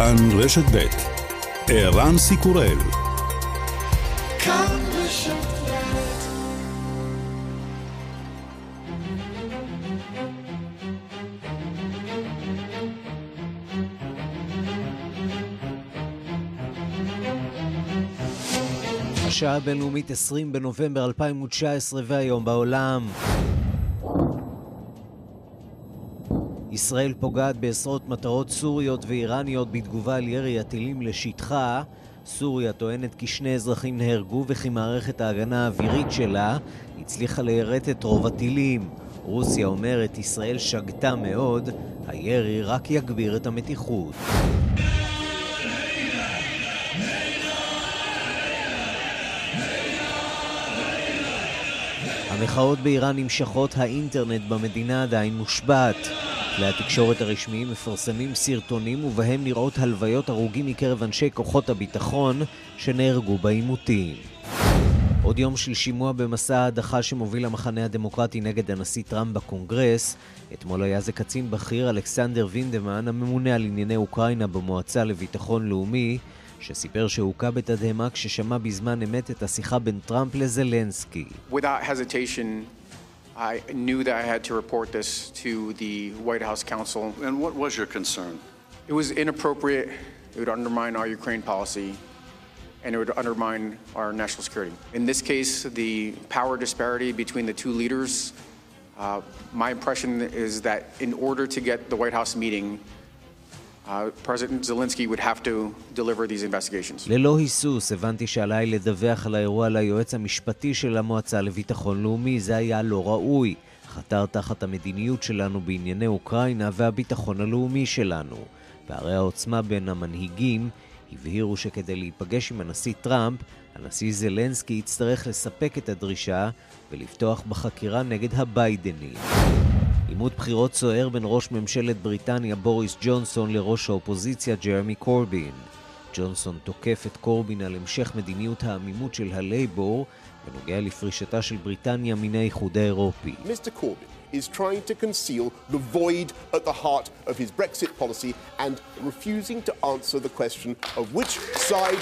כאן רשת ב' ערן סיקורל השעה הבינלאומית 20 בנובמבר 2019 והיום בעולם. ישראל פוגעת בעשרות מטרות סוריות ואיראניות בתגובה על ירי הטילים לשטחה. סוריה טוענת כי שני אזרחים נהרגו וכי מערכת ההגנה האווירית שלה הצליחה ליירט את רוב הטילים. רוסיה אומרת ישראל שגתה מאוד, הירי רק יגביר את המתיחות. המחאות באיראן נמשכות, האינטרנט במדינה עדיין מושבת. כלי התקשורת הרשמיים מפרסמים סרטונים ובהם נראות הלוויות הרוגים מקרב אנשי כוחות הביטחון שנהרגו בעימותים. עוד יום של שימוע במסע ההדחה שמוביל המחנה הדמוקרטי נגד הנשיא טראמפ בקונגרס. אתמול היה זה קצין בכיר אלכסנדר וינדמן, הממונה על ענייני אוקראינה במועצה לביטחון לאומי, שסיפר שהוכה בתדהמה כששמע בזמן אמת את השיחה בין טראמפ לזלנסקי. I knew that I had to report this to the White House counsel. And what was your concern? It was inappropriate, it would undermine our Ukraine policy, and it would undermine our national security. In this case, the power disparity between the two leaders, uh, my impression is that in order to get the White House meeting, ללא היסוס הבנתי שעליי לדווח על האירוע ליועץ המשפטי של המועצה לביטחון לאומי. זה היה לא ראוי. חתר תחת המדיניות שלנו בענייני אוקראינה והביטחון הלאומי שלנו. פערי העוצמה בין המנהיגים הבהירו שכדי להיפגש עם הנשיא טראמפ, הנשיא זלנסקי יצטרך לספק את הדרישה ולפתוח בחקירה נגד הביידנים. עימות בחירות סוער בין ראש ממשלת בריטניה בוריס ג'ונסון לראש האופוזיציה ג'רמי קורבין. ג'ונסון תוקף את קורבין על המשך מדיניות העמימות של הלייבור בנוגע לפרישתה של בריטניה מן האיחוד האירופי. מיסטר קורבין is trying to conceal the void at the heart of his Brexit policy and refusing to answer the question of which side,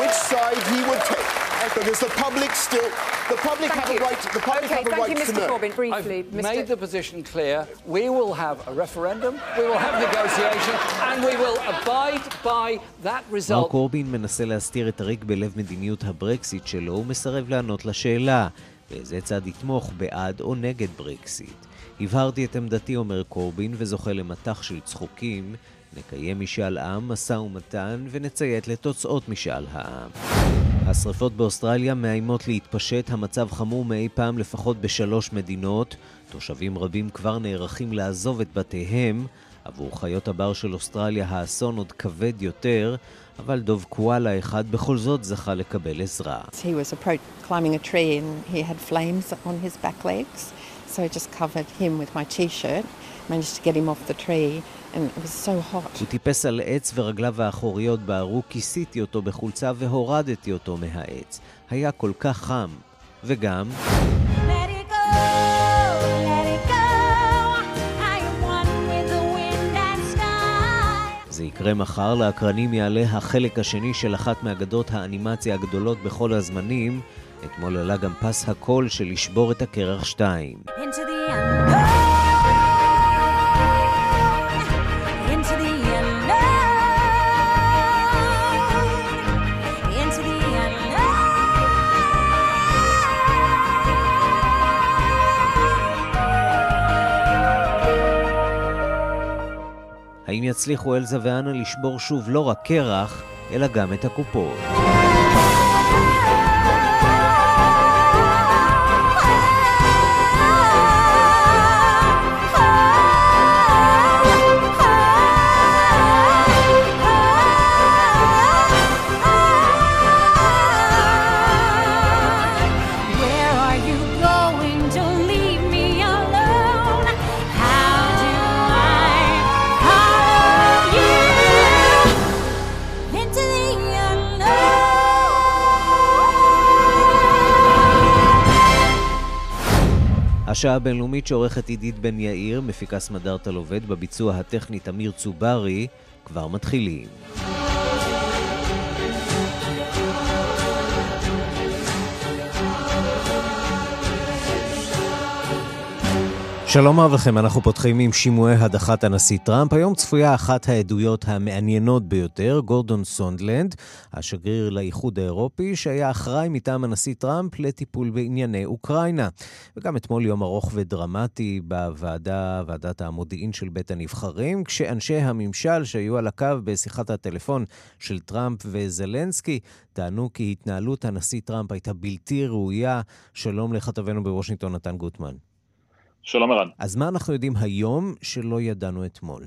which side he would take. Because the public still, the public thank have you. a right, the public okay, have a thank right you, to Mr. know. Corbyn. Briefly, I've Mr. made the position clear. We will have a referendum, we will have negotiation, and we will abide by that result. מר קורבין מנסה להסתיר את הריק בלב מדיניות הברקסיט שלו ומסרב לענות לשאלה באיזה צד יתמוך בעד או נגד ברקסיט. הבהרתי את עמדתי, אומר קורבין, וזוכה למטח של צחוקים. נקיים משאל עם, משא ומתן, ונציית לתוצאות משאל העם. השרפות באוסטרליה מאיימות להתפשט, המצב חמור מאי פעם לפחות בשלוש מדינות. תושבים רבים כבר נערכים לעזוב את בתיהם. עבור חיות הבר של אוסטרליה האסון עוד כבד יותר, אבל דוב קואלה אחד בכל זאת זכה לקבל עזרה. He was climbing a tree and he had flames on his back legs. So I just covered him with my t-shirt, managed to get him off the tree, and it was so hot. הוא טיפס על עץ ורגליו האחוריות בערו, כיסיתי אותו בחולצה והורדתי אותו מהעץ. היה כל כך חם. וגם... זה יקרה מחר, לאקרנים יעלה החלק השני של אחת מאגדות האנימציה הגדולות בכל הזמנים, אתמול עלה גם פס הקול של לשבור את הקרח 2. האם יצליחו אלזה ואנה לשבור שוב לא רק קרח, אלא גם את הקופות? השעה הבינלאומית שעורכת עידית בן יאיר, מפיקה סמדר טל עובד, בביצוע הטכני תמיר צוברי, כבר מתחילים. שלום רב לכם, אנחנו פותחים עם שימועי הדחת הנשיא טראמפ. היום צפויה אחת העדויות המעניינות ביותר, גורדון סונדלנד, השגריר לאיחוד האירופי, שהיה אחראי מטעם הנשיא טראמפ לטיפול בענייני אוקראינה. וגם אתמול יום ארוך ודרמטי בוועדה, ועדת המודיעין של בית הנבחרים, כשאנשי הממשל שהיו על הקו בשיחת הטלפון של טראמפ וזלנסקי, טענו כי התנהלות הנשיא טראמפ הייתה בלתי ראויה. שלום לכתבנו בוושינגטון, נתן גוטמן. שלום ערן. אז מה אנחנו יודעים היום שלא ידענו אתמול?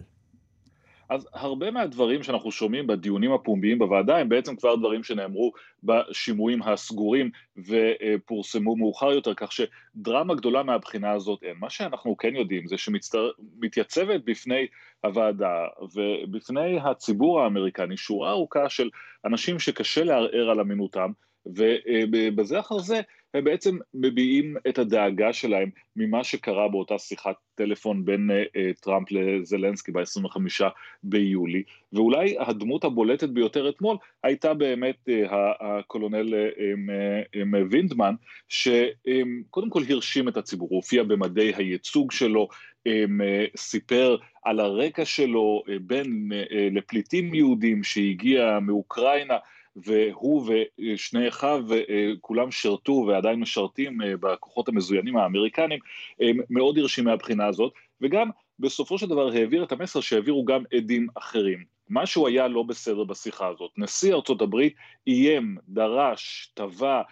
אז הרבה מהדברים שאנחנו שומעים בדיונים הפומביים בוועדה הם בעצם כבר דברים שנאמרו בשימועים הסגורים ופורסמו מאוחר יותר, כך שדרמה גדולה מהבחינה הזאת אין. מה שאנחנו כן יודעים זה שמתייצבת בפני הוועדה ובפני הציבור האמריקני שורה ארוכה של אנשים שקשה לערער על אמינותם, ובזה אחר זה הם בעצם מביעים את הדאגה שלהם ממה שקרה באותה שיחת טלפון בין uh, טראמפ לזלנסקי ב-25 ביולי, ואולי הדמות הבולטת ביותר אתמול הייתה באמת uh, הקולונל um, um, וינדמן, שקודם כל הרשים את הציבור, הוא הופיע במדי הייצוג שלו, סיפר על הרקע שלו בין לפליטים יהודים שהגיע מאוקראינה, והוא ושני אחיו אה, כולם שירתו ועדיין משרתים אה, בכוחות המזוינים האמריקנים, מאוד הרשים מהבחינה הזאת, וגם בסופו של דבר העביר את המסר שהעבירו גם עדים אחרים. משהו היה לא בסדר בשיחה הזאת. נשיא ארצות הברית איים, דרש, תבע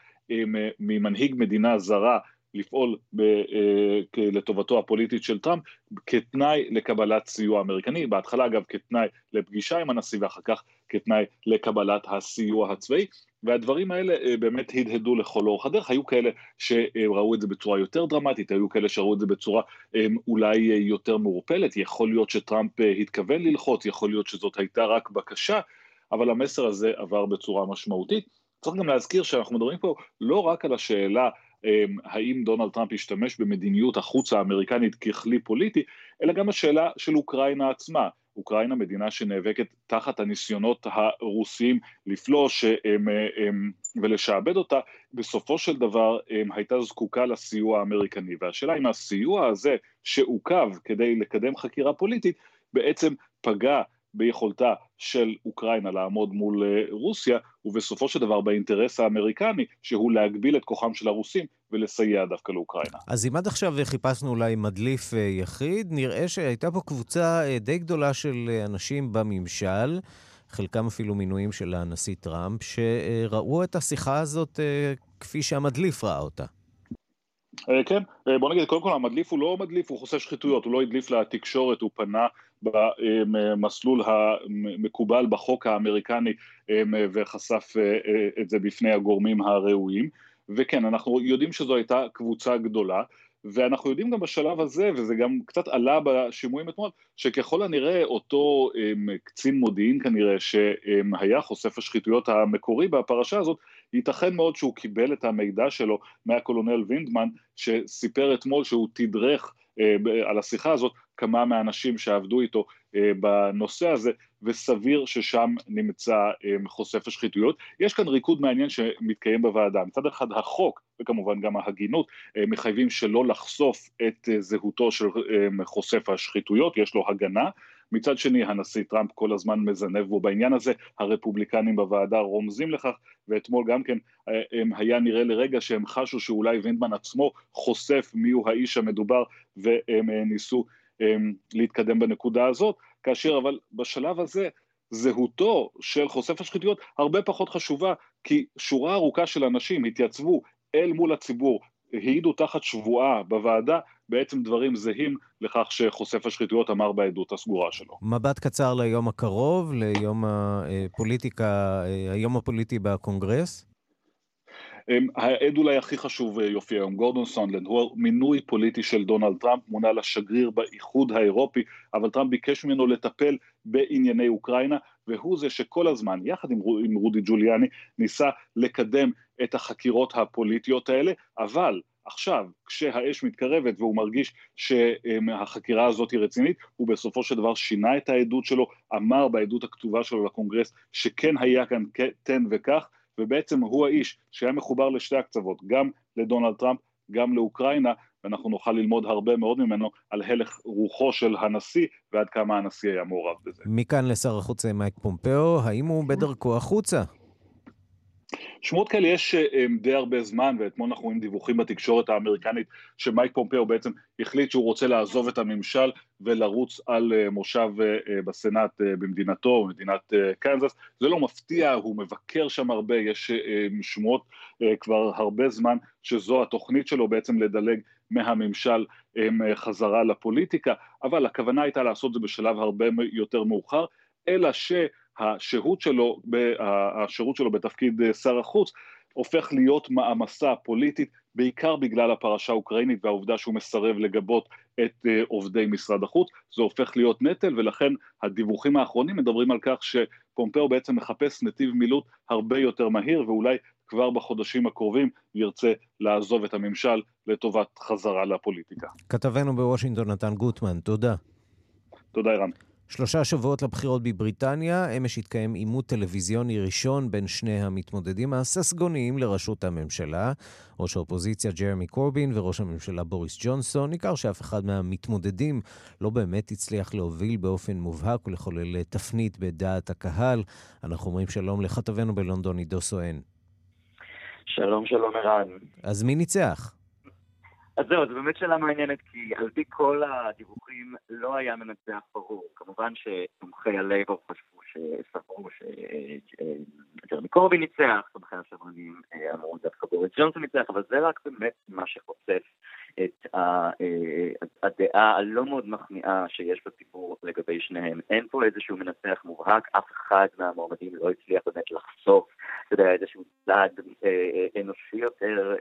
ממנהיג מדינה זרה לפעול ב, אה, לטובתו הפוליטית של טראמפ כתנאי לקבלת סיוע אמריקני, בהתחלה אגב כתנאי לפגישה עם הנשיא ואחר כך כתנאי לקבלת הסיוע הצבאי, והדברים האלה אה, באמת הדהדו לכל אורך הדרך, היו כאלה שראו את זה בצורה יותר דרמטית, היו כאלה שראו את זה בצורה אה, אולי יותר מעורפלת, יכול להיות שטראמפ התכוון ללחוץ, יכול להיות שזאת הייתה רק בקשה, אבל המסר הזה עבר בצורה משמעותית. צריך גם להזכיר שאנחנו מדברים פה לא רק על השאלה האם דונלד טראמפ ישתמש במדיניות החוץ האמריקנית ככלי פוליטי, אלא גם השאלה של אוקראינה עצמה. אוקראינה מדינה שנאבקת תחת הניסיונות הרוסיים לפלוש הם, הם, ולשעבד אותה, בסופו של דבר הם, הייתה זקוקה לסיוע האמריקני. והשאלה אם הסיוע הזה שעוכב כדי לקדם חקירה פוליטית, בעצם פגע ביכולתה של אוקראינה לעמוד מול אה, רוסיה, ובסופו של דבר באינטרס האמריקני, שהוא להגביל את כוחם של הרוסים ולסייע דווקא לאוקראינה. אז אם עד עכשיו חיפשנו אולי מדליף אה, יחיד, נראה שהייתה פה קבוצה אה, די גדולה של אנשים בממשל, חלקם אפילו מינויים של הנשיא טראמפ, שראו את השיחה הזאת כפי שהמדליף ראה אותה. כן, בוא נגיד, קודם כל המדליף הוא לא מדליף, הוא חושף שחיתויות, הוא לא הדליף לתקשורת, הוא פנה במסלול המקובל בחוק האמריקני וחשף אה, אה, את זה בפני הגורמים הראויים. וכן, אנחנו יודעים שזו הייתה קבוצה גדולה, ואנחנו יודעים גם בשלב הזה, וזה גם קצת עלה בשימועים אתמול, שככל הנראה אותו קצין מודיעין כנראה שהיה חושף השחיתויות המקורי בפרשה הזאת, ייתכן מאוד שהוא קיבל את המידע שלו מהקולונל וינדמן, שסיפר אתמול שהוא תדרך אה, על השיחה הזאת כמה מהאנשים שעבדו איתו אה, בנושא הזה, וסביר ששם נמצא אה, חושף השחיתויות. יש כאן ריקוד מעניין שמתקיים בוועדה. מצד אחד החוק, וכמובן גם ההגינות, מחייבים שלא לחשוף את זהותו של חושף השחיתויות, יש לו הגנה. מצד שני, הנשיא טראמפ כל הזמן מזנב בו בעניין הזה, הרפובליקנים בוועדה רומזים לכך, ואתמול גם כן היה נראה לרגע שהם חשו שאולי וינדמן עצמו חושף מיהו האיש המדובר, והם ניסו להתקדם בנקודה הזאת, כאשר אבל בשלב הזה זהותו של חושף השחיתויות הרבה פחות חשובה, כי שורה ארוכה של אנשים התייצבו אל מול הציבור, העידו תחת שבועה בוועדה בעצם דברים זהים לכך שחושף השחיתויות אמר בעדות הסגורה שלו. מבט קצר ליום הקרוב, ליום הפוליטיקה, היום הפוליטי בקונגרס. אמ, העד אולי הכי חשוב אה, יופיע היום, גורדון סונדלנד, הוא מינוי פוליטי של דונלד טראמפ, מונה לשגריר באיחוד האירופי, אבל טראמפ ביקש ממנו לטפל בענייני אוקראינה, והוא זה שכל הזמן, יחד עם, עם רודי ג'וליאני, ניסה לקדם את החקירות הפוליטיות האלה, אבל עכשיו, כשהאש מתקרבת והוא מרגיש שהחקירה הזאת היא רצינית, הוא בסופו של דבר שינה את העדות שלו, אמר בעדות הכתובה שלו לקונגרס שכן היה כאן תן וכך, ובעצם הוא האיש שהיה מחובר לשתי הקצוות, גם לדונלד טראמפ, גם לאוקראינה, ואנחנו נוכל ללמוד הרבה מאוד ממנו על הלך רוחו של הנשיא ועד כמה הנשיא היה מעורב בזה. מכאן לשר החוץ מייק פומפאו, האם הוא בדרכו החוצה? שמועות כאלה יש אה, די הרבה זמן, ואתמול אנחנו רואים דיווחים בתקשורת האמריקנית שמייק פומפאו בעצם החליט שהוא רוצה לעזוב את הממשל ולרוץ על אה, מושב אה, בסנאט במדינתו, במדינת קנזס. זה לא מפתיע, הוא מבקר שם הרבה, יש שמועות כבר הרבה זמן שזו התוכנית שלו בעצם לדלג מהממשל חזרה לפוליטיקה, אבל הכוונה הייתה לעשות זה בשלב הרבה יותר מאוחר, אלא ש... השהות שלו, השירות שלו בתפקיד אה, שר החוץ הופך להיות מעמסה פוליטית בעיקר בגלל הפרשה האוקראינית והעובדה שהוא מסרב לגבות את אה, עובדי משרד החוץ, זה הופך להיות נטל ולכן הדיווחים האחרונים מדברים על כך שפומפאו בעצם מחפש נתיב מילוט הרבה יותר מהיר ואולי כבר בחודשים הקרובים ירצה לעזוב את הממשל לטובת חזרה לפוליטיקה. כתבנו בוושינגטון נתן גוטמן, תודה. תודה ערן. שלושה שבועות לבחירות בבריטניה, אמש התקיים עימות טלוויזיוני ראשון בין שני המתמודדים הססגוניים לראשות הממשלה. ראש האופוזיציה ג'רמי קורבין וראש הממשלה בוריס ג'ונסון. ניכר שאף אחד מהמתמודדים לא באמת הצליח להוביל באופן מובהק ולחולל תפנית בדעת הקהל. אנחנו אומרים שלום לכתבנו בלונדון, עידו סואן. שלום, שלום ערן. אז מי ניצח? אז זהו, זו באמת שאלה מעניינת, כי על פי כל הדיווחים לא היה מנצח ברור. כמובן שתומכי הלייבור חשבו, שסברו שג'רמי קורבי ניצח, תומכי השמרנים אה, אמרו דווקא בוריס ג'ונסון ניצח, אבל זה רק באמת מה שחושף את אה, הדעה הלא מאוד מחמיאה שיש בציבור לגבי שניהם. אין פה איזשהו מנצח מובהק, אף אחד מהמועמדים לא הצליח באמת לחשוף, אתה יודע, איזשהו צד אה, אנושי יותר,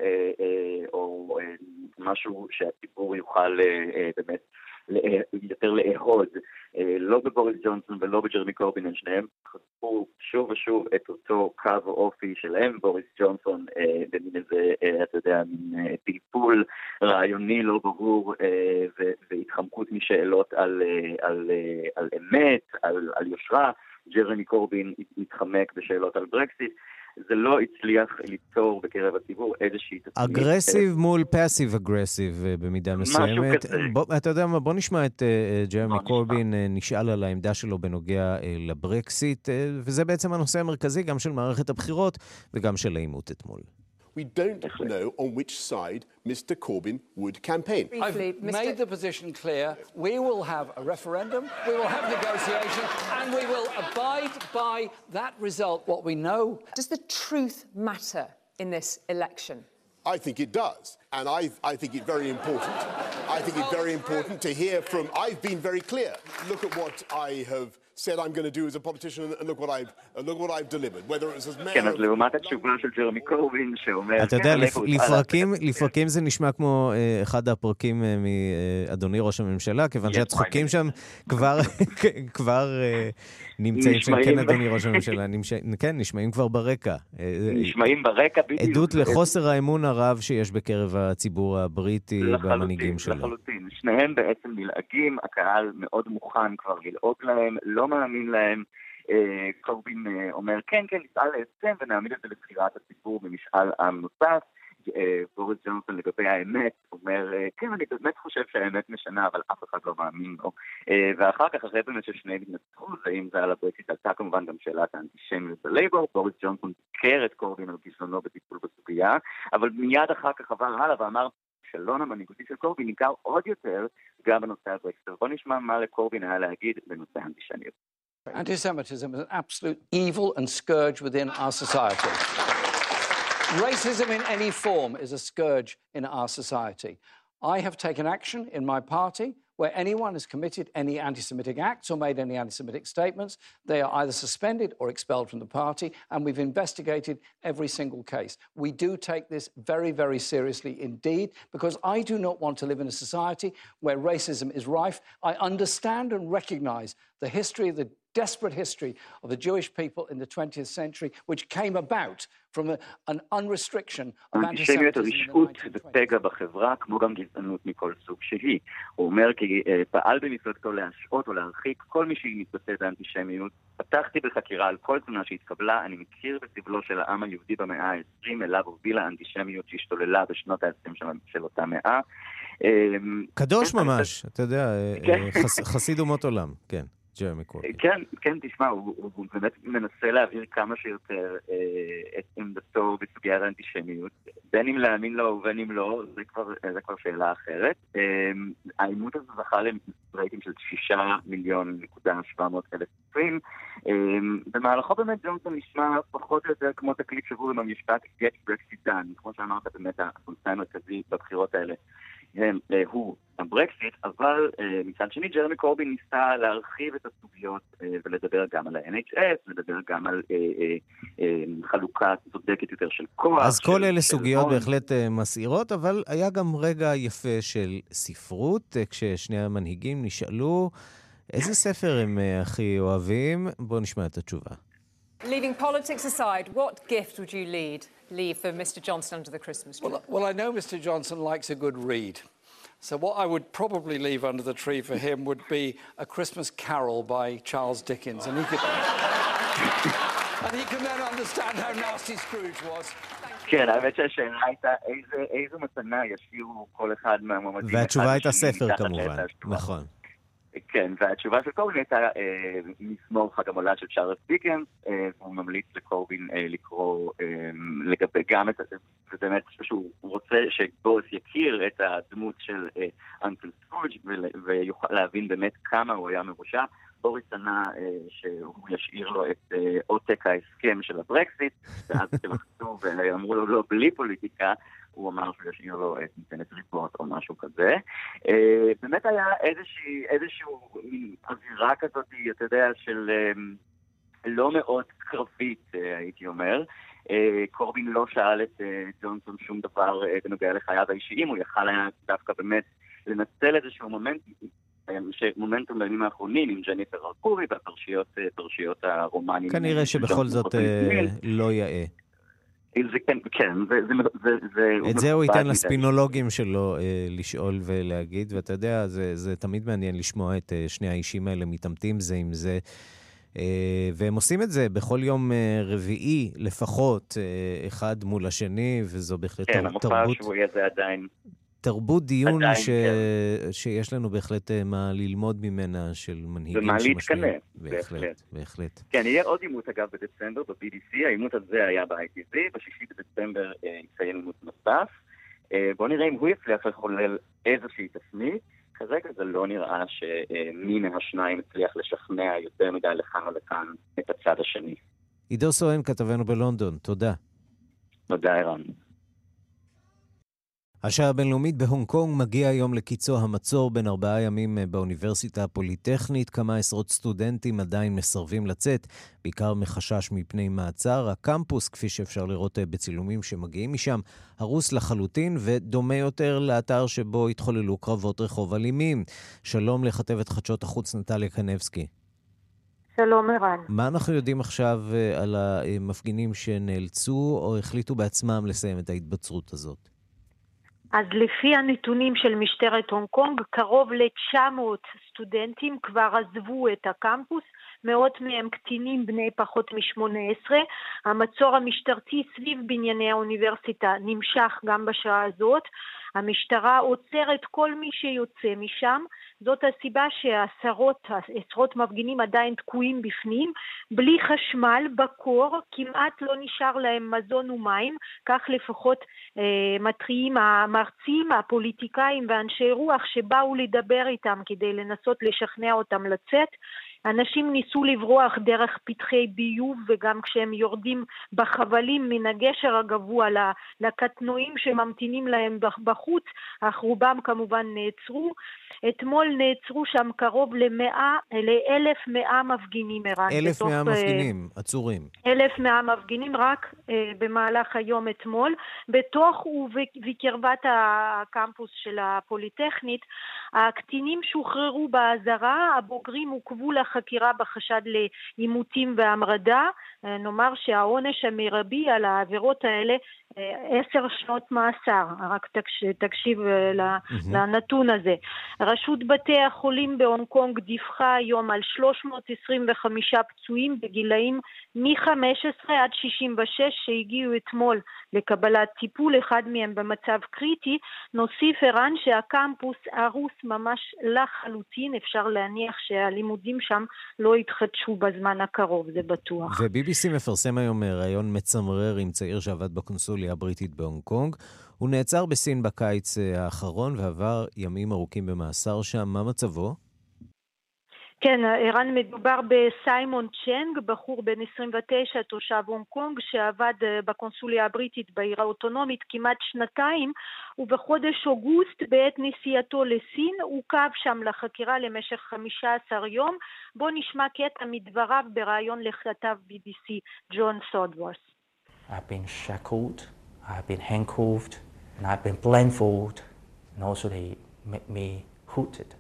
משהו שהציבור יוכל באמת יותר לאהוד, לא בבוריס ג'ונסון ולא בג'רמי קורבין, הם שניהם חשפו שוב ושוב את אותו קו אופי שלהם, בוריס ג'ונסון במין איזה, אתה יודע, מין פלפול רעיוני לא ברור והתחמקות משאלות על, על, על אמת, על, על יושרה, ג'רמי קורבין התחמק בשאלות על ברקסיט. זה לא הצליח ליצור בקרב הציבור איזושהי תצמית. Aggressive מול passive aggressive במידה מסוימת. בוא, אתה יודע מה, בוא נשמע את uh, ג'רמי קורבין uh, נשאל על העמדה שלו בנוגע uh, לברקסיט, uh, וזה בעצם הנושא המרכזי גם של מערכת הבחירות וגם של העימות אתמול. We don't know on which side Mr. Corbyn would campaign. I've made the position clear. We will have a referendum, we will have negotiation, and we will abide by that result, what we know. Does the truth matter in this election? I think it does. And I, I think it very important. I think it's very important to hear from. I've been very clear. Look at what I have said I'm going to do as a politician, and look what I've, look what I've delivered, whether it was as mayor... כן, אז לעומת התשובה של ג'רמי קורבין, שאומר... אתה יודע, לפרקים זה נשמע כמו אחד הפרקים מאדוני ראש הממשלה, כיוון שהצחוקים שם כבר נמצאים שם, כן, אדוני ראש הממשלה, כן, נשמעים כבר ברקע. נשמעים ברקע, בדיוק. עדות לחוסר האמון הרב שיש בקרב הציבור הבריטי במנהיגים שלו. לחלוטין, שניהם בעצם נלעגים, הקהל מאוד מוכן כבר ללעוג להם, לא מאמין להם. קורבין אומר, כן, כן, נפעל להסכם ונעמיד את זה לבחירת הציבור במשאל עם נוסף. בוריס ג'ונסון לגבי האמת, אומר, כן, אני באמת חושב שהאמת משנה, אבל אף אחד לא מאמין לו. ואחר כך, אחרי באמת ששניהם התנצחו, ואם זה על הברקסיט, עלתה כמובן גם שאלת האנטישמיות בלייבור, בוריס ג'ונסון ביקר את קורבין על כישלונו בטיפול בסוגיה, אבל מיד אחר כך עבר הלאה ואמר, הכישלון המנהיגותי של קורבין ניכר עוד יותר גם בנושא הברקסיט. בוא נשמע מה לקורבין היה להגיד בנושא האנטישמיות. Anti-Semitism is an absolute evil and scourge within our society. Racism in any form is a scourge in our society. I have taken action in my party where anyone has committed any anti Semitic acts or made any anti Semitic statements, they are either suspended or expelled from the party, and we've investigated every single case. We do take this very, very seriously indeed, because I do not want to live in a society where racism is rife. I understand and recognise the history, of the desperate history of the Jewish people in the 20th century, which came about from a, an unrestriction of אנטישמיות anti-Semitism. in רשעות the 1920s. ופגע בחברה, כמו גם גזענות מכל סוג שהיא. הוא אומר כי אה, פעל במפלגתו להשעות או להרחיק כל מי שמתבטא באנטישמיות. פתחתי בחקירה על כל תלונה שהתקבלה, אני מכיר בסבלו של העם היהודי במאה ה-20, אליו הובילה האנטישמיות שהשתוללה בשנות ה-20 של- של אותה מאה. אה, קדוש כן, ממש, אתה יודע, אה, כן. אה, חס- חסיד אומות עולם, כן, ג'רמי קורבין. כן, כן, תשמע, הוא, הוא, הוא באמת מנסה להעביר כמה שיותר אה, את עמדתו בסוגיית האנטישמיות, בין אם להאמין לו ובין אם לא, זה כבר, זה כבר שאלה אחרת. אה, העימות הזה זכה לרייטינג של שישה מיליון נקודה שבע מאות אלף צופים. אה, במהלכו באמת ג'ונסון נשמע פחות או יותר כמו תקליט שבור עם המשפט get Brexit done. כמו שאמרת, באמת הקונצנזוס המרכזי בבחירות האלה הם, אה, הוא הברקסיט, אבל אה, מצד שני ג'רמי קורבין ניסה להרחיב את הסוגיות אה, ולדבר גם על ה-NHS, לדבר גם על חלוקה צודקת יותר של כוח. אז כל של- אלה של סוגיות הון. בהחלט מסעירות, אבל היה גם רגע יפה של ספרות, כששני המנהיגים נשאלו איזה ספר הם הכי אוהבים. בואו נשמע את התשובה. Leaving politics aside, what gift would you lead, leave for Mr Johnson under the Christmas tree? Well, well, I know Mr. Johnson likes a good read. So what I would probably leave under the tree for him would be A Christmas Carol by Charles Dickens, and he could, and he can then understand how nasty Scrooge was. כן, האמת שהשאלה הייתה איזה, איזו מתנה ישאירו כל אחד מהמועמדים. והתשובה אחד הייתה לשני ספר מתחת כמובן, לעת ההשבעה. נכון. כן, והתשובה של קורבין הייתה אה, מזמור חג המולד של צ'ארלס דיקנס, אה, והוא ממליץ לקורבין אה, לקרוא לגבי גם את, זה באמת שהוא רוצה שבוריס יכיר את הדמות של אנקל סקרוג' ויוכל להבין באמת כמה הוא היה מרושע. בוריס ענה שהוא ישאיר לו את עותק ההסכם של הברקסיט, ואז כשלחצו ואמרו לו לא, בלי פוליטיקה, הוא אמר שהוא ישאיר לו את ניתנת ריפורט או משהו כזה. אה, באמת היה איזושהי, איזשהו אווירה כזאת, אתה יודע, של אה, לא מאוד קרבית, אה, הייתי אומר. קורבין לא שאל את ג'ונסון שום דבר בנוגע לחייו האישיים, הוא יכל היה דווקא באמת לנצל איזשהו מומנט, מומנטום בימים האחרונים עם ג'ניפר ארקורי והפרשיות פרשיות הרומנים. כנראה שבכל זאת. לא יאה. זה כן, כן, זה... זה, זה, את זה הוא ייתן. לספינולוגים שלו אה, לשאול ולהגיד, ואתה יודע, זה, זה תמיד מעניין לשמוע את אה, שני האישים האלה מתעמתים זה עם זה. אה, והם עושים את זה בכל יום אה, רביעי לפחות, אה, אחד מול השני, וזו בהחלט כן, תר- המופע תרבות, השבועי הזה עדיין... תרבות דיון ש... כן. שיש לנו בהחלט אה, מה ללמוד ממנה של מנהיגים ומה. להתקנא, בהחלט, בהחלט. בהחלט. כן, יהיה עוד עימות אגב בדצמבר ב-BBC, העימות הזה היה ב-ITV, בשישי בדצמבר אה, יציין עימות נוסף. אה, בואו נראה אם הוא יצליח לחולל איזושהי תפנית. כרגע זה לא נראה שמי מהשניים הצליח לשכנע יותר מדי לכאן או לכאן את הצד השני. עידו סואן, כתבנו בלונדון, תודה. תודה, ערן. השעה הבינלאומית בהונג קונג מגיע היום לקיצו המצור בין ארבעה ימים אה, באוניברסיטה הפוליטכנית. כמה עשרות סטודנטים עדיין מסרבים לצאת, בעיקר מחשש מפני מעצר. הקמפוס, כפי שאפשר לראות אה, בצילומים שמגיעים משם, הרוס לחלוטין ודומה יותר לאתר שבו התחוללו קרבות רחוב אלימים. שלום לכתבת חדשות החוץ נטליה קנבסקי. שלום ערן. מה אנחנו יודעים עכשיו אה, על המפגינים שנאלצו או החליטו בעצמם לסיים את ההתבצרות הזאת? אז לפי הנתונים של משטרת הונג קונג, קרוב ל-900 סטודנטים כבר עזבו את הקמפוס, מאות מהם קטינים בני פחות מ-18. המצור המשטרתי סביב בנייני האוניברסיטה נמשך גם בשעה הזאת. המשטרה עוצרת כל מי שיוצא משם. זאת הסיבה שעשרות, עשרות מפגינים עדיין תקועים בפנים, בלי חשמל, בקור, כמעט לא נשאר להם מזון ומים, כך לפחות אה, מתריעים המרצים, הפוליטיקאים ואנשי רוח שבאו לדבר איתם כדי לנסות לשכנע אותם לצאת. אנשים ניסו לברוח דרך פתחי ביוב וגם כשהם יורדים בחבלים מן הגשר הגבוה לקטנועים שממתינים להם בחוץ, אך רובם כמובן נעצרו. אתמול נעצרו שם קרוב למאה, לאלף מאה מפגינים, ערן. אלף מאה מפגינים, עצורים. אלף מאה מפגינים רק אה, במהלך היום אתמול. בתוך ובקרבת הקמפוס של הפוליטכנית, הקטינים שוחררו באזהרה, הבוגרים עוכבו לחקירה בחשד לעימותים והמרדה. נאמר שהעונש המרבי על העבירות האלה עשר שנות מאסר, רק תקשיב לנתון הזה. רשות בתי החולים בהונג קונג דיווחה היום על 325 פצועים בגילאים מ-15 עד 66 שהגיעו אתמול לקבלת טיפול, אחד מהם במצב קריטי. נוסיף ערן שהקמפוס הרוס ממש לחלוטין, אפשר להניח שהלימודים שם לא יתחדשו בזמן הקרוב, זה בטוח. ו-BBC מפרסם היום ראיון מצמרר עם צעיר שעבד בקונסוליה הבריטית בהונג קונג. הוא נעצר בסין בקיץ אה, האחרון ועבר ימים ארוכים במאסר שם. מה מצבו? כן, ערן, מדובר בסיימון צ'נג, בחור בן 29, תושב הונג קונג, שעבד אה, בקונסוליה הבריטית בעיר האוטונומית כמעט שנתיים, ובחודש אוגוסט, בעת נסיעתו לסין, עוכב שם לחקירה למשך 15 יום. בואו נשמע קטע מדבריו בריאיון לכתב BBC, ג'ון סודוורס. I've been shackled, I've been handcuffed, and I've been blindfolded, and also they made me hooded.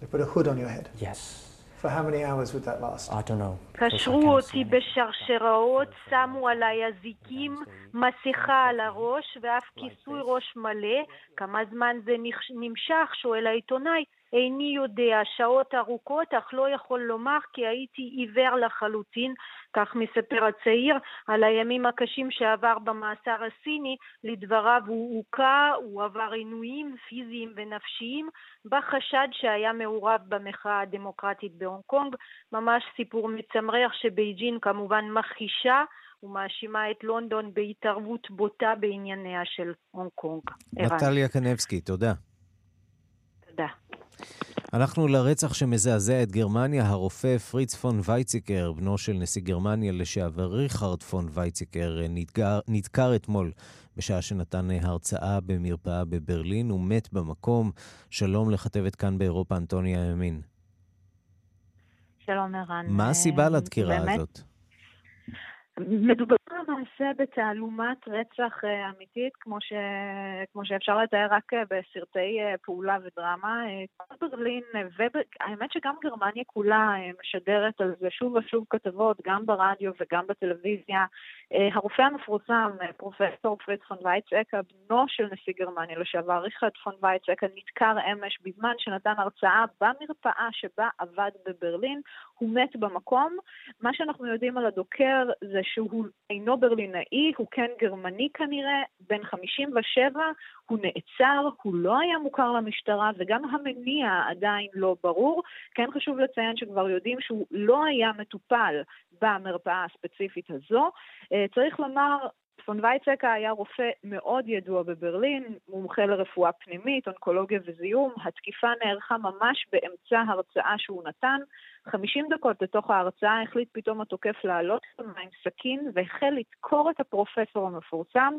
They put a hood on your head? Yes. For how many hours would that last? I don't know. קשרו אותי בשרשראות, שמו עליי אזיקים, מסכה על הראש ואף כיסוי ראש מלא. כמה זמן זה נמשך? שואל העיתונאי. איני יודע, שעות ארוכות, אך לא יכול לומר כי הייתי עיוור לחלוטין, כך מספר הצעיר על הימים הקשים שעבר במאסר הסיני, לדבריו הוא הוכה, הוא עבר עינויים פיזיים ונפשיים, בחשד שהיה מעורב במחאה הדמוקרטית בהונג קונג, ממש סיפור מצמרר שבייג'ין כמובן מכחישה ומאשימה את לונדון בהתערבות בוטה בענייניה של הונג קונג. נטליה קנבסקי, תודה. אנחנו לרצח שמזעזע את גרמניה, הרופא פריץ פון וייציקר, בנו של נשיא גרמניה לשעבר ריכרד פון וייציקר, נדקר, נדקר אתמול בשעה שנתן הרצאה במרפאה בברלין, הוא מת במקום. שלום לכתבת כאן באירופה, אנטוניה ימין. שלום ערן. מה הסיבה לדקירה באמת? הזאת? מדובר למעשה בתעלומת רצח אה, אמיתית, כמו, ש... כמו שאפשר לתאר רק אה, בסרטי אה, פעולה ודרמה. ברלין, והאמת שגם גרמניה כולה משדרת על זה שוב ושוב כתבות, גם ברדיו וגם בטלוויזיה. הרופא המפורסם, פרופסור פריד פון וייצקה, בנו של נשיא גרמניה לשעבר, ריכרד פון וייצקה, נדקר אמש בזמן שנתן הרצאה במרפאה שבה עבד בברלין. הוא מת במקום. מה שאנחנו יודעים על הדוקר זה שהוא אינו ברלינאי, הוא כן גרמני כנראה, בן 57, הוא נעצר, הוא לא היה מוכר למשטרה וגם המניע עדיין לא ברור. כן חשוב לציין שכבר יודעים שהוא לא היה מטופל במרפאה הספציפית הזו. אה, צריך לומר, פון וייצקה היה רופא מאוד ידוע בברלין, מומחה לרפואה פנימית, אונקולוגיה וזיהום. התקיפה נערכה ממש באמצע הרצאה שהוא נתן. 50 דקות לתוך ההרצאה החליט פתאום התוקף לעלות עם סכין והחל לדקור את הפרופסור המפורסם.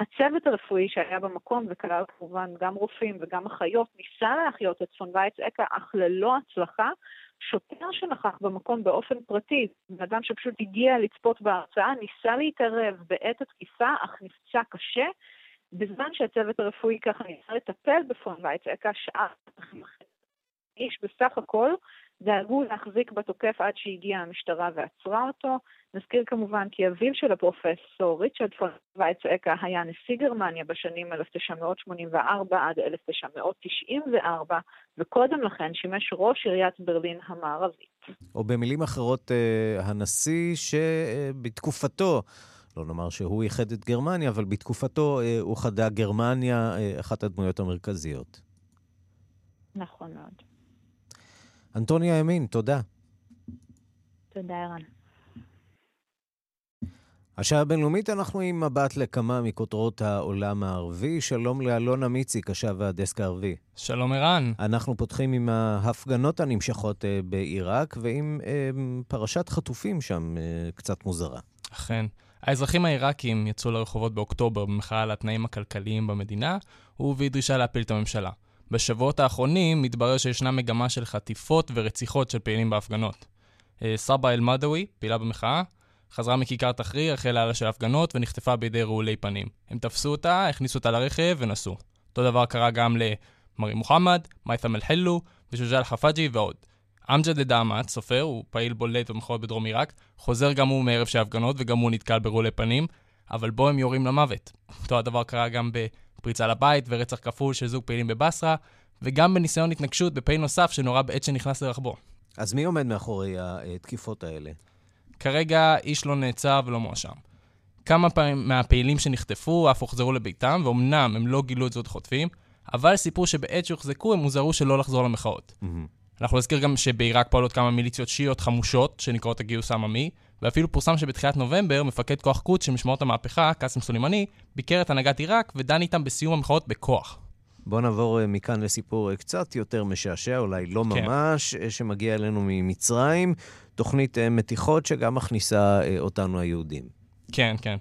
הצוות הרפואי שהיה במקום, וכלל כמובן גם רופאים וגם אחיות, ניסה להחיות את פון וייצקה, אך ללא הצלחה. שוטר שנכח במקום באופן פרטי, בן אדם שפשוט הגיע לצפות בהרצאה, ניסה להתערב בעת התקיפה, אך נפצע קשה. בזמן שהצוות הרפואי ככה ניסה לטפל בפון וייצקה, שעה איש בסך הכל דאגו להחזיק בתוקף עד שהגיעה המשטרה ועצרה אותו. נזכיר כמובן כי אביו של הפרופסור ריצ'רד פון וייצאקה היה נשיא גרמניה בשנים 1984 עד 1994, וקודם לכן שימש ראש עיריית ברלין המערבית. או במילים אחרות, אה, הנשיא שבתקופתו... לא נאמר שהוא איחד את גרמניה, אבל בתקופתו אה, אוחדה גרמניה, אה, אחת הדמויות המרכזיות. נכון מאוד. אנטוניה ימין, תודה. תודה, ערן. השעה הבינלאומית, אנחנו עם מבט לכמה מכותרות העולם הערבי. שלום לאלונה מיצי, קשב והדסק הערבי. שלום ערן. אנחנו פותחים עם ההפגנות הנמשכות אה, בעיראק ועם אה, פרשת חטופים שם אה, קצת מוזרה. אכן. האזרחים העיראקים יצאו לרחובות באוקטובר במחאה על התנאים הכלכליים במדינה, ובדרישה להפיל את הממשלה. בשבועות האחרונים מתברר שישנה מגמה של חטיפות ורציחות של פעילים בהפגנות. אה, סבא אל-מדאווי, פעילה במחאה, חזרה מכיכר תחריר אחרי לילה של הפגנות ונחטפה בידי רעולי פנים. הם תפסו אותה, הכניסו אותה לרכב ונסעו. אותו דבר קרה גם מרי מוחמד, מיית'ם אל-חילו ושוג'אל חפאג'י ועוד. אמג'ד א-דעמת, סופר, הוא פעיל בולט במחאות בדרום עיראק, חוזר גם הוא מערב של הפגנות וגם הוא נתקל ברעולי פנים, אבל בו הם יורים למוות. אותו הדבר קרה גם בפריצה לבית ורצח כפול של זוג פעילים בבסרה, וגם בניסיון התנגשות בפעיל נוסף שנורה בעת שנכנס לרכבו. אז מי עומד מאחורי התקיפות האלה? כרגע איש לא נעצר ולא מואשם. כמה פעמים מהפעילים שנחטפו אף הוחזרו לביתם, ואומנם הם לא גילו את זאת חוטפים, אבל סיפרו שבעת שהוחזקו הם הוזהרו שלא לחזור למחאות. Mm-hmm. אנחנו נזכיר גם שבעיראק פועלות כמה מיליציות שיעיות חמושות, שנקראות הגיוס העממי, ואפילו פורסם שבתחילת נובמבר, מפקד כוח קודס של משמרות המהפכה, קאסם סולימני, ביקר את הנהגת עיראק ודן איתם בסיום המחאות בכוח. בואו נעבור אה, מכאן לסיפור אה, קצת יותר משעשע, אולי לא כל כך ממש, אה, שמגיע אלינו ממצרים, תוכנית מתיחות שגם מכניסה אותנו היהודים. כן, כן.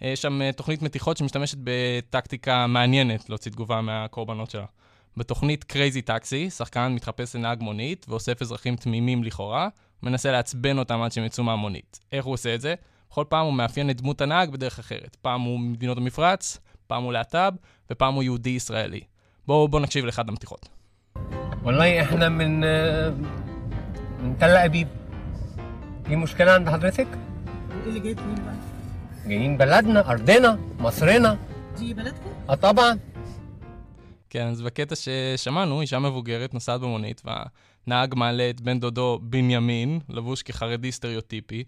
יש שם תוכנית מתיחות שמשתמשת בטקטיקה מעניינת להוציא תגובה מהקורבנות שלה. בתוכנית Crazy Taxi, שחקן מתחפש לנהג מונית ואוסף אזרחים תמימים לכאורה, מנסה לעצבן אותם עד שהם יצאו מהמונית. איך הוא עושה את זה? בכל פעם הוא מאפיין את דמות הנהג בדרך אחרת. פעם הוא ממדינות המפרץ, פעם הוא להט"ב, ופעם הוא יהודי-ישראלי. בואו בוא נקשיב לאחד המתיחות. والله احنا من من تل ابيب في مشكله عند حضرتك؟ ايه اللي جايبكم بقى؟ جايين بلدنا ارضنا مصرنا دي بلدكم؟ اه طبعا כן, אז בקטע ששמענו, אישה מבוגרת נוסעת במונית, והנהג מעלה את בן דודו בנימין, לבוש כחרדי סטריאוטיפי,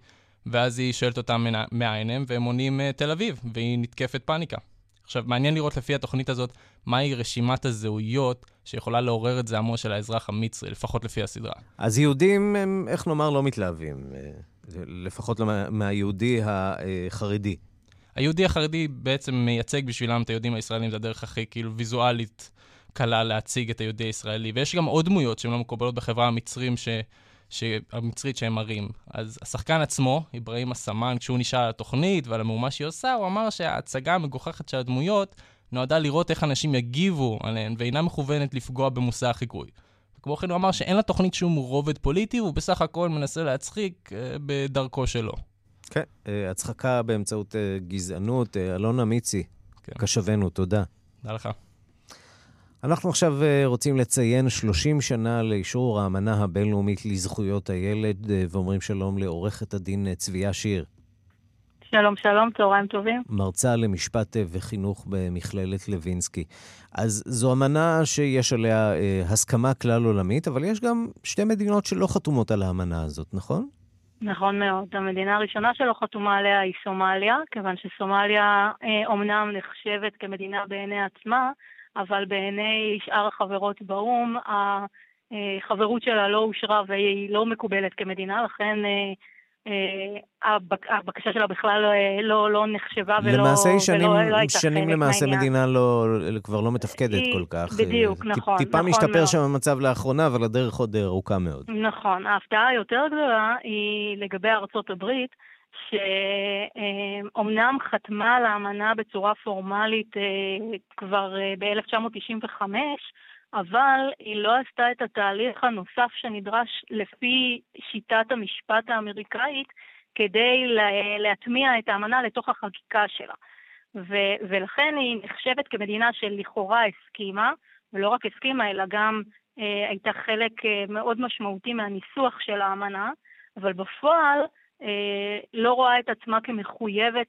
ואז היא שואלת אותם מאין הם, והם עונים אה, תל אביב, והיא נתקפת פאניקה. עכשיו, מעניין לראות לפי התוכנית הזאת, מהי רשימת הזהויות שיכולה לעורר את זעמו של האזרח המצרי, לפחות לפי הסדרה. אז יהודים הם, איך נאמר, לא מתלהבים, אה, לפחות לא מהיהודי החרדי. היהודי החרדי בעצם מייצג בשבילם את היהודים הישראלים, זה הדרך הכי כאילו ויזואלית קלה להציג את היהודי הישראלי. ויש גם עוד דמויות שהן לא מקובלות בחברה המצרים, ש... המצרית שהם מראים. אז השחקן עצמו, אברהים אסמן, כשהוא נשאל על התוכנית ועל המהומה שהיא עושה, הוא אמר שההצגה המגוחכת של הדמויות נועדה לראות איך אנשים יגיבו עליהן, ואינה מכוונת לפגוע במושא החיקוי. כמו כן הוא אמר שאין לתוכנית שום רובד פוליטי, והוא בסך הכל מנסה להצחיק uh, בדרכו שלו. כן, uh, הצחקה באמצעות uh, גזענות. אלונה מיצי, כן. קשבנו, תודה. תודה לך. אנחנו עכשיו אה, רוצים לציין 30 שנה לאישור האמנה הבינלאומית לזכויות הילד, אה, ואומרים שלום לעורכת הדין אה, צביה שיר. שלום, שלום, צהריים טובים. מרצה למשפט וחינוך במכללת לוינסקי. אז זו אמנה שיש עליה הסכמה כלל עולמית, אבל יש גם שתי מדינות שלא חתומות על האמנה הזאת, נכון? נכון מאוד. המדינה הראשונה שלא חתומה עליה היא סומליה, כיוון שסומליה אה, אומנם נחשבת כמדינה בעיני עצמה, אבל בעיני שאר החברות באו"ם, החברות שלה לא אושרה והיא לא מקובלת כמדינה, לכן אה, אה, הבקשה שלה בכלל אה, לא, לא נחשבה ולא, למעשה היא שנים, ולא, לא שנים למעשה מהעניין. מדינה לא, כבר לא מתפקדת היא, כל כך. בדיוק, נכון. טיפה נכון משתפר מאוד. שם המצב לאחרונה, אבל הדרך עוד ארוכה מאוד. נכון. ההפתעה היותר גדולה היא לגבי ארצות הברית, שאומנם חתמה על האמנה בצורה פורמלית אה, כבר אה, ב-1995, אבל היא לא עשתה את התהליך הנוסף שנדרש לפי שיטת המשפט האמריקאית כדי להטמיע את האמנה לתוך החקיקה שלה. ו- ולכן היא נחשבת כמדינה שלכאורה הסכימה, ולא רק הסכימה, אלא גם אה, הייתה חלק אה, מאוד משמעותי מהניסוח של האמנה, אבל בפועל לא רואה את עצמה כמחויבת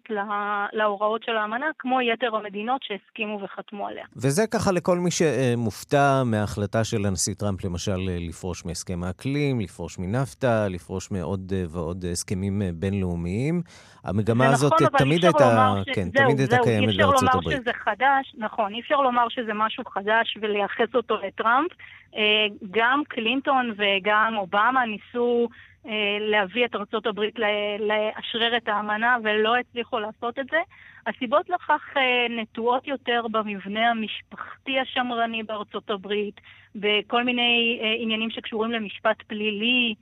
להוראות של האמנה, כמו יתר המדינות שהסכימו וחתמו עליה. וזה ככה לכל מי שמופתע מההחלטה של הנשיא טראמפ, למשל, לפרוש מהסכם האקלים, לפרוש מנפטה, לפרוש מעוד ועוד הסכמים בינלאומיים. המגמה הזאת נכון, תמיד הייתה. כן, זהו, תמיד הייתה קיימת בארצות הברית. אי אפשר לומר שזה חדש, נכון, אי אפשר לומר שזה משהו חדש ולייחס אותו לטראמפ. אה, גם קלינטון וגם אובמה ניסו אה, להביא את הברית לאשרר את האמנה ולא הצליחו לעשות את זה. הסיבות לכך אה, נטועות יותר במבנה המשפחתי השמרני בארצות הברית, בכל מיני אה, עניינים שקשורים למשפט פלילי,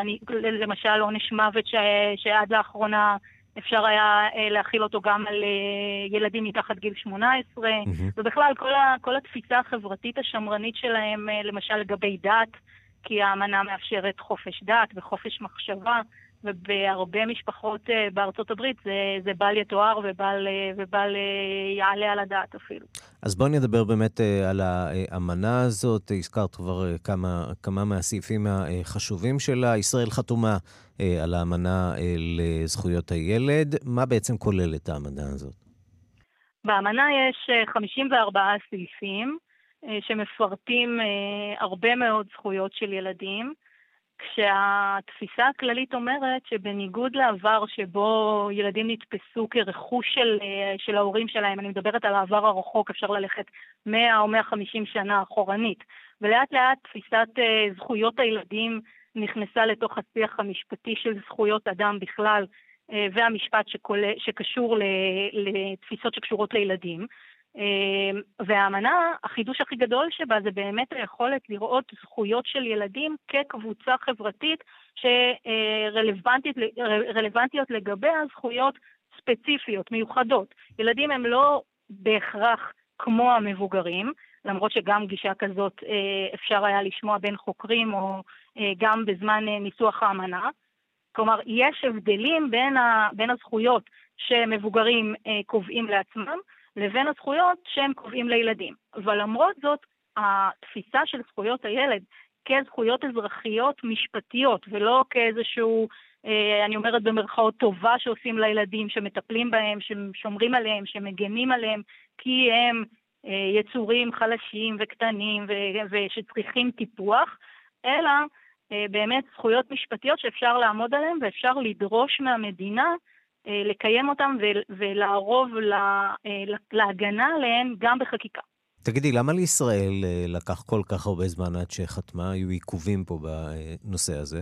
אני, למשל עונש מוות ש, שעד לאחרונה אפשר היה להכיל אותו גם על ילדים מתחת גיל 18, mm-hmm. ובכלל כל, ה, כל התפיסה החברתית השמרנית שלהם, למשל לגבי דת, כי האמנה מאפשרת חופש דת וחופש מחשבה, ובהרבה משפחות אה, בארצות הברית זה, זה בל יתואר ובל, אה, ובל יעלה על הדעת אפילו. אז בואי נדבר באמת על האמנה הזאת. הזכרת כבר כמה, כמה מהסעיפים החשובים שלה. ישראל חתומה על האמנה לזכויות הילד. מה בעצם כוללת האמנה הזאת? באמנה יש 54 סעיפים שמפרטים הרבה מאוד זכויות של ילדים. כשהתפיסה הכללית אומרת שבניגוד לעבר שבו ילדים נתפסו כרכוש של, אה, של ההורים שלהם, אני מדברת על העבר הרחוק, אפשר ללכת 100 או 150 שנה אחורנית, ולאט לאט תפיסת אה, זכויות הילדים נכנסה לתוך השיח המשפטי של זכויות אדם בכלל, אה, והמשפט שכול, שקשור לתפיסות שקשורות לילדים. אמ, והאמנה, החידוש הכי גדול שבה זה באמת היכולת לראות זכויות של ילדים כקבוצה חברתית שרלוונטיות לגביה זכויות ספציפיות, מיוחדות. ילדים הם לא בהכרח כמו המבוגרים, למרות שגם גישה כזאת אה, אפשר היה לשמוע בין חוקרים או אה, גם בזמן אה, ניסוח האמנה. כלומר, יש הבדלים בין, ה, בין הזכויות שמבוגרים קובעים לעצמם לבין הזכויות שהם קובעים לילדים. אבל למרות זאת, התפיסה של זכויות הילד כזכויות אזרחיות משפטיות, ולא כאיזשהו, אה, אני אומרת במרכאות, טובה שעושים לילדים, שמטפלים בהם, ששומרים עליהם, שמגנים עליהם, כי הם אה, יצורים חלשים וקטנים ושצריכים טיפוח, אלא אה, באמת זכויות משפטיות שאפשר לעמוד עליהן ואפשר לדרוש מהמדינה לקיים אותם ולערוב אה, להגנה עליהם גם בחקיקה. תגידי, למה לישראל אה, לקח כל כך הרבה זמן עד שחתמה? היו עיכובים פה בנושא הזה?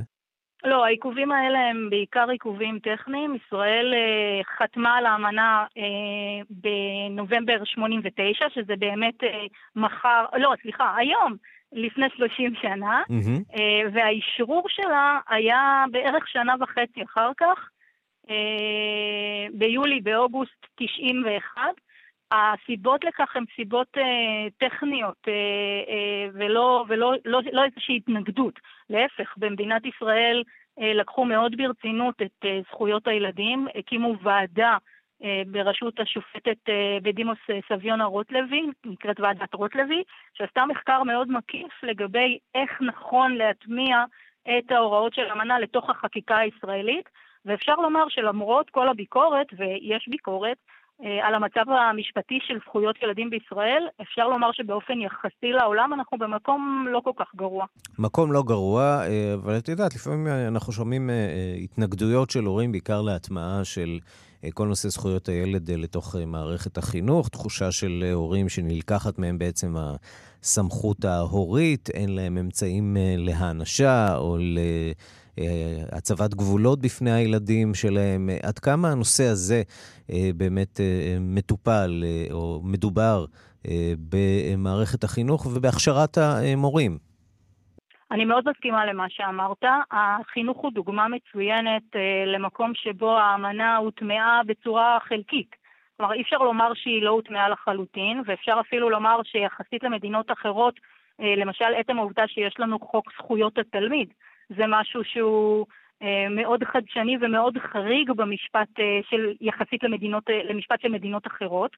לא, העיכובים האלה הם בעיקר עיכובים טכניים. ישראל אה, חתמה על האמנה אה, בנובמבר 89, שזה באמת אה, מחר, לא, סליחה, היום, לפני 30 שנה, mm-hmm. אה, והאישרור שלה היה בערך שנה וחצי אחר כך. אה, ביולי, באוגוסט 91. הסיבות לכך הן סיבות אה, טכניות אה, אה, ולא, ולא לא, לא איזושהי התנגדות. להפך, במדינת ישראל אה, לקחו מאוד ברצינות את אה, זכויות הילדים, הקימו ועדה אה, בראשות השופטת אה, בדימוס אה, סביונה רוטלוי, נקראת ועדת רוטלוי, שעשתה מחקר מאוד מקיף לגבי איך נכון להטמיע את ההוראות של האמנה לתוך החקיקה הישראלית. ואפשר לומר שלמרות כל הביקורת, ויש ביקורת, אה, על המצב המשפטי של זכויות ילדים בישראל, אפשר לומר שבאופן יחסי לעולם אנחנו במקום לא כל כך גרוע. מקום לא גרוע, אה, אבל את יודעת, לפעמים אנחנו שומעים אה, התנגדויות של הורים, בעיקר להטמעה של כל נושא זכויות הילד לתוך מערכת החינוך, תחושה של הורים שנלקחת מהם בעצם הסמכות ההורית, אין להם אמצעים להענשה או ל... אה, הצבת גבולות בפני הילדים שלהם. עד כמה הנושא הזה אה, באמת אה, מטופל או מדובר במערכת החינוך ובהכשרת המורים? אני מאוד מסכימה למה שאמרת. החינוך הוא דוגמה מצוינת למקום שבו האמנה הוטמעה בצורה חלקית. כלומר, אי אפשר לומר שהיא לא הוטמעה לחלוטין, ואפשר אפילו לומר שיחסית למדינות אחרות, למשל עצם העובדה שיש לנו חוק זכויות התלמיד, זה משהו שהוא אה, מאוד חדשני ומאוד חריג במשפט אה, של, יחסית למדינות, אה, למשפט של מדינות אחרות.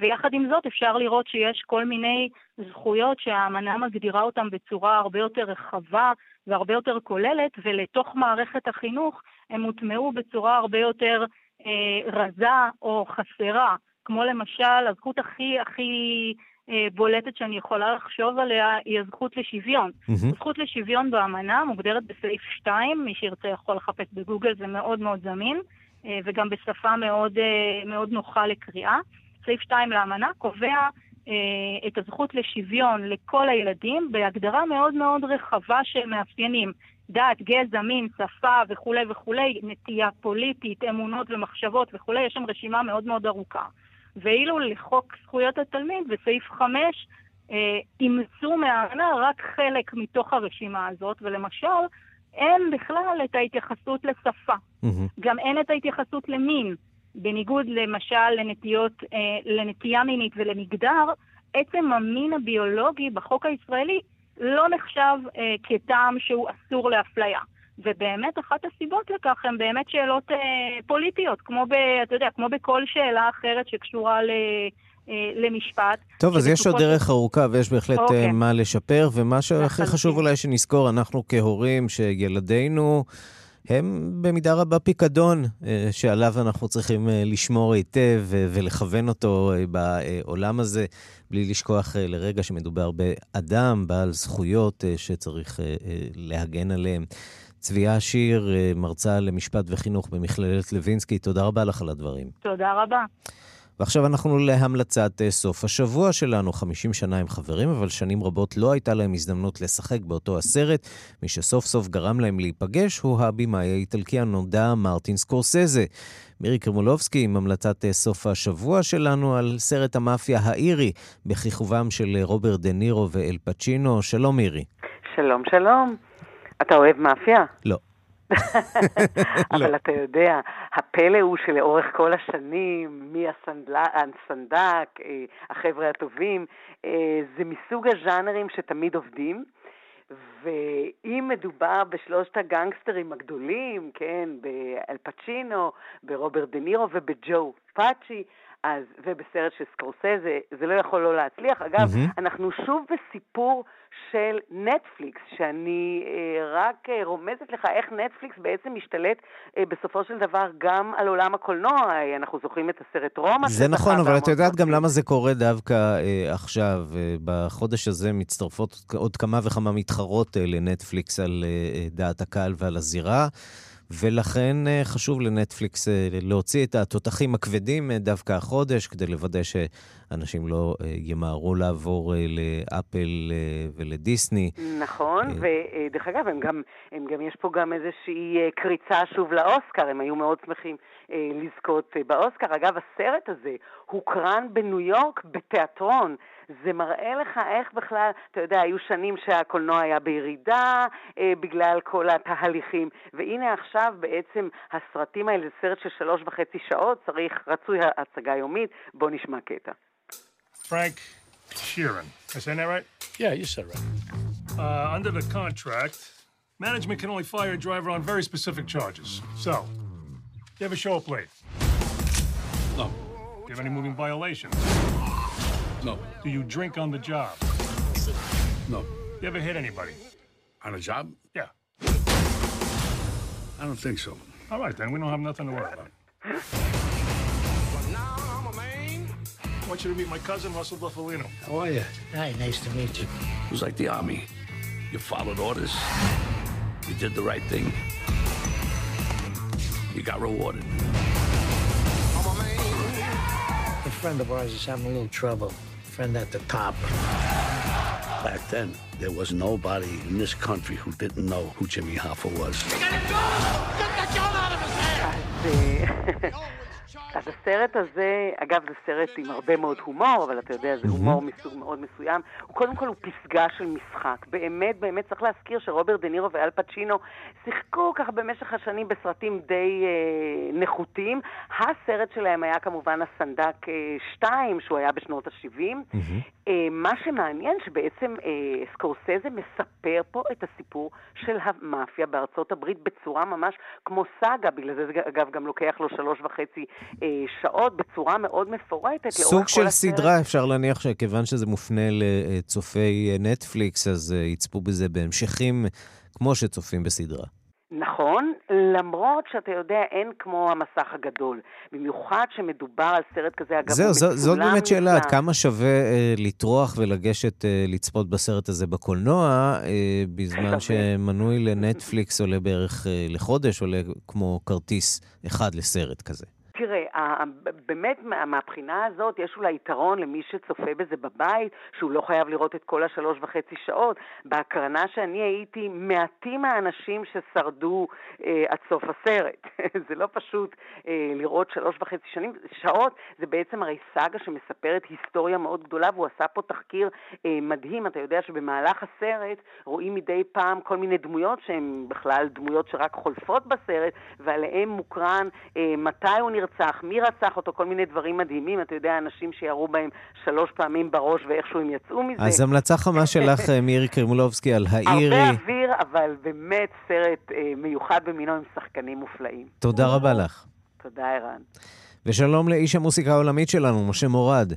ויחד עם זאת אפשר לראות שיש כל מיני זכויות שהאמנה מגדירה אותן בצורה הרבה יותר רחבה והרבה יותר כוללת, ולתוך מערכת החינוך הם הוטמעו בצורה הרבה יותר אה, רזה או חסרה, כמו למשל הזכות הכי הכי בולטת שאני יכולה לחשוב עליה היא הזכות לשוויון. Mm-hmm. הזכות לשוויון באמנה מוגדרת בסעיף 2, מי שירצה יכול לחפש בגוגל, זה מאוד מאוד זמין, אה, וגם בשפה מאוד, אה, מאוד נוחה לקריאה. סעיף 2 לאמנה קובע את הזכות לשוויון לכל הילדים בהגדרה מאוד מאוד רחבה של מאפיינים. דת, גזע, מין, שפה וכולי וכולי, נטייה פוליטית, אמונות ומחשבות וכולי, יש שם רשימה מאוד מאוד ארוכה. ואילו לחוק זכויות התלמיד בסעיף 5 אה, אימצו מהאמנה רק חלק מתוך הרשימה הזאת, ולמשל, אין בכלל את ההתייחסות לשפה. Mm-hmm. גם אין את ההתייחסות למין. בניגוד למשל לנטיות, אה, לנטייה מינית ולמגדר, עצם המין הביולוגי בחוק הישראלי לא נחשב אה, כטעם שהוא אסור לאפליה. ובאמת אחת הסיבות לכך הן באמת שאלות אה, פוליטיות, כמו, ב, אתה יודע, כמו בכל שאלה אחרת שקשורה ל... אה, למשפט. טוב, אז יש עוד דרך ארוכה ויש בהחלט okay. אוקיי. מה לשפר, ומה שהכי חשוב אולי שנזכור, אנחנו כהורים, שילדינו... הם במידה רבה פיקדון אה, שעליו אנחנו צריכים אה, לשמור היטב ולכוון אותו אה, בעולם הזה, בלי לשכוח לרגע שמדובר באדם בעל זכויות שצריך להגן עליהן. צביה שיר, מרצה למשפט וחינוך במכללת לוינסקי, תודה רבה לך על הדברים. תודה רבה. ועכשיו אנחנו להמלצת אה, סוף השבוע שלנו. 50 שנה הם חברים, אבל שנים רבות לא הייתה להם הזדמנות לשחק באותו הסרט. מי שסוף סוף גרם להם להיפגש הוא הבמאי האיטלקי הנודע מרטין סקורסזה. מירי קרמולובסקי עם המלצת אה, סוף השבוע שלנו על סרט המאפיה האירי, בכיכובם של אה, רוברט דה נירו ואל פצ'ינו. שלום מירי. שלום, שלום. אתה אוהב מאפיה? לא. אבל אתה יודע, הפלא הוא שלאורך כל השנים, מהסנדק, אה, החבר'ה הטובים, אה, זה מסוג הז'אנרים שתמיד עובדים. ואם מדובר בשלושת הגנגסטרים הגדולים, כן, באל פצ'ינו, ברוברט דה נירו ובג'ו פאצ'י, אז, ובסרט של סקורסזה, זה לא יכול לא להצליח. אגב, mm-hmm. אנחנו שוב בסיפור של נטפליקס, שאני אה, רק אה, רומזת לך איך נטפליקס בעצם משתלט אה, בסופו של דבר גם על עולם הקולנוע. אנחנו זוכרים את הסרט רומא. זה נכון, אבל את יודעת גם למה זה קורה דווקא עכשיו. בחודש הזה מצטרפות עוד כמה וכמה מתחרות לנטפליקס על דעת הקהל ועל הזירה. ולכן אה, חשוב לנטפליקס אה, להוציא את התותחים הכבדים אה, דווקא החודש, כדי לוודא שאנשים לא ימהרו לעבור לאפל ולדיסני. נכון, ודרך אגב, הם גם, הם גם, יש פה גם איזושהי קריצה שוב לאוסקר, הם היו מאוד שמחים לזכות באוסקר. אגב, הסרט הזה הוקרן בניו יורק בתיאטרון. זה מראה לך איך בכלל, אתה יודע, היו שנים שהקולנוע היה בירידה אה, בגלל כל התהליכים, והנה עכשיו בעצם הסרטים האלה, זה סרט של שלוש וחצי שעות, צריך, רצוי הצגה יומית, בוא נשמע קטע. Frank Sheeran, I saying that right? Yeah, you said right. Uh, under the contract, management can only fire a driver on very specific charges. So, you ever show up late? No. Do you have any moving violations? No. Do you drink on the job? No. You ever hit anybody? On a job? Yeah. I don't think so. All right, then. We don't have nothing to worry about. I want you to meet my cousin, Russell Buffalino. How are you? Hi, nice to meet you. It was like the army. You followed orders. You did the right thing. You got rewarded A friend of ours is having a little trouble. Friend at the top. Back then, there was nobody in this country who didn't know who Jimmy Hoffa was. Get the gun out of his head! אז הסרט הזה, אגב זה סרט עם הרבה מאוד הומור, אבל אתה יודע, זה הומור מסוג מאוד מסוים. הוא קודם כל הוא פסגה של משחק. באמת, באמת צריך להזכיר שרוברט דה נירו ואל פצ'ינו שיחקו ככה במשך השנים בסרטים די אה, נחותים. הסרט שלהם היה כמובן הסנדק 2, אה, שהוא היה בשנות ה-70. אה, מה שמעניין שבעצם אה, סקורסזה מספר פה את הסיפור של המאפיה בארצות הברית בצורה ממש כמו סאגה, בגלל זה אגב גם לוקח לו שלוש וחצי שעות בצורה מאוד מפורטת. סוג של הסרט. סדרה, אפשר להניח שכיוון שזה מופנה לצופי נטפליקס, אז יצפו בזה בהמשכים כמו שצופים בסדרה. נכון, למרות שאתה יודע, אין כמו המסך הגדול. במיוחד שמדובר על סרט כזה, אגב, זהו, זו, זאת באמת שאלה, עד כמה שווה אה, לטרוח ולגשת אה, לצפות בסרט הזה בקולנוע, אה, בזמן שמנוי לנטפליקס עולה בערך אה, לחודש, עולה כמו כרטיס אחד לסרט כזה. תראה, באמת מהבחינה הזאת יש אולי יתרון למי שצופה בזה בבית, שהוא לא חייב לראות את כל השלוש וחצי שעות. בהקרנה שאני הייתי, מעטים האנשים ששרדו אה, עד סוף הסרט. זה לא פשוט אה, לראות שלוש וחצי שנים, שעות, זה בעצם הרי סאגה שמספרת היסטוריה מאוד גדולה, והוא עשה פה תחקיר אה, מדהים. אתה יודע שבמהלך הסרט רואים מדי פעם כל מיני דמויות שהן בכלל דמויות שרק חולפות בסרט, ועליהן מוקרן אה, מתי הוא נרצח. נרצח, מי רצח אותו, כל מיני דברים מדהימים. אתה יודע, אנשים שירו בהם שלוש פעמים בראש ואיכשהו הם יצאו מזה. אז המלצה חמה שלך, אה, מירי קרמולובסקי, על האירי. הרבה אוויר, אבל באמת סרט אה, מיוחד במינו עם שחקנים מופלאים. תודה רבה לך. תודה, ערן. ושלום לאיש המוסיקה העולמית שלנו, משה מורד.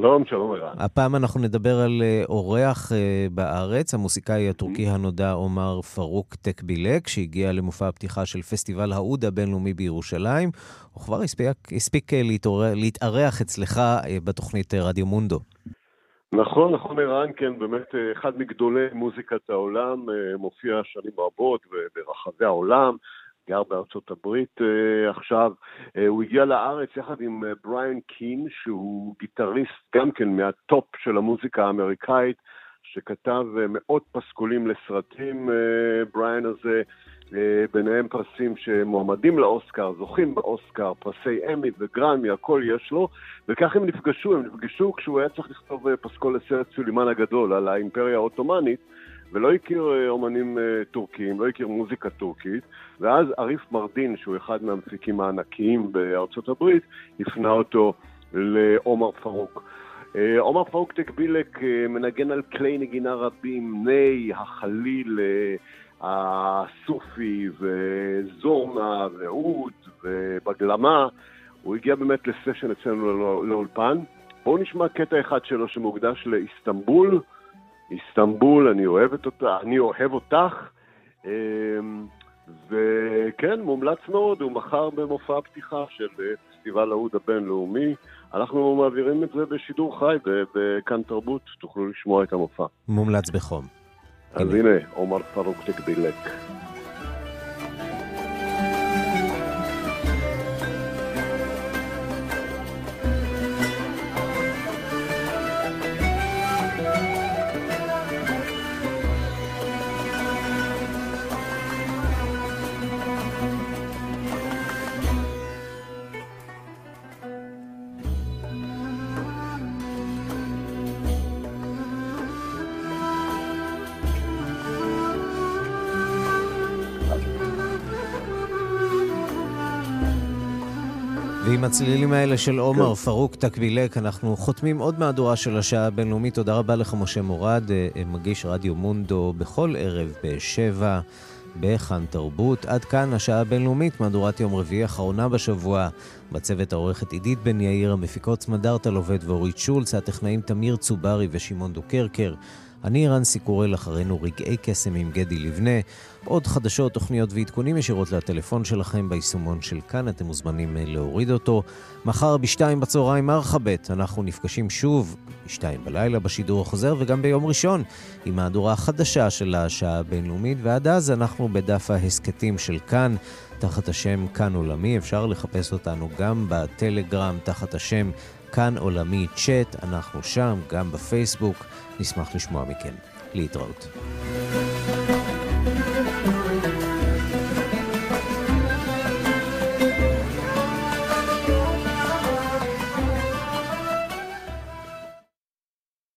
שלום, שלום ערן. הפעם אנחנו נדבר על אה, אורח uh, בארץ, המוסיקאי הטורקי הנודע עומר פרוק טקבילק, שהגיע למופע הפתיחה של פסטיבל האוד הבינלאומי בירושלים. הוא כבר הספיק, הספיק להתארח, להתארח אצלך בתוכנית רדיו מונדו. נכון, נכון ערן, כן, באמת אחד מגדולי מוזיקת העולם, מופיע שנים רבות ברחבי העולם. גר בארצות הברית uh, עכשיו. Uh, הוא הגיע לארץ יחד עם uh, בריאן קין, שהוא גיטריסט גם כן מהטופ של המוזיקה האמריקאית, שכתב מאות פסקולים לסרטים, בריאן הזה. ביניהם פרסים שמועמדים לאוסקר, זוכים באוסקר, פרסי אמי וגרמי, הכל יש לו, וכך הם נפגשו, הם נפגשו כשהוא היה צריך לכתוב פסקול לסרט סולימן הגדול על האימפריה העות'מאנית, ולא הכיר אה, אומנים אה, טורקים, לא הכיר מוזיקה טורקית, ואז עריף מרדין, שהוא אחד מהמפיקים הענקיים בארצות הברית, הפנה אותו לעומר פרוק. אה, עומר פרוק תקבילק מנגן על כלי נגינה רבים, ני, החליל, הסופי וזורמה ועוד ובגלמה. הוא הגיע באמת לסשן אצלנו לאולפן. בואו נשמע קטע אחד שלו שמוקדש לאיסטנבול. איסטנבול, אני אוהבת אותה, אני אוהב אותך. אמ, וכן, מומלץ מאוד, הוא מחר במופע הפתיחה של אה, פסטיבל האוד הבינלאומי. אנחנו מעבירים את זה בשידור חי בכאן תרבות, תוכלו לשמוע את המופע. מומלץ בחום. אז הנה, הנה עומר פרוק תקבילק. ועם הצלילים האלה של עומר כן. פרוק תקבילק, אנחנו חותמים עוד מהדורה של השעה הבינלאומית. תודה רבה לך, משה מורד, אה, אה, מגיש רדיו מונדו בכל ערב בשבע, בכאן תרבות. עד כאן השעה הבינלאומית, מהדורת יום רביעי אחרונה בשבוע. בצוות העורכת עידית בן יאיר, המפיקות סמדארטה לובד ואורית שולץ, הטכנאים תמיר צוברי ושמעון דוקרקר. אני רנסי קורל, אחרינו רגעי קסם עם גדי לבנה. עוד חדשות, תוכניות ועדכונים ישירות לטלפון שלכם ביישומון של כאן, אתם מוזמנים אה, להוריד אותו. מחר בשתיים בצהריים מרחבת, אנחנו נפגשים שוב בשתיים בלילה בשידור החוזר, וגם ביום ראשון עם מהדורה החדשה של השעה הבינלאומית, ועד אז אנחנו בדף ההסכתים של כאן. תחת השם כאן עולמי, אפשר לחפש אותנו גם בטלגרם תחת השם כאן עולמי צ'אט, אנחנו שם, גם בפייסבוק, נשמח לשמוע מכם. להתראות.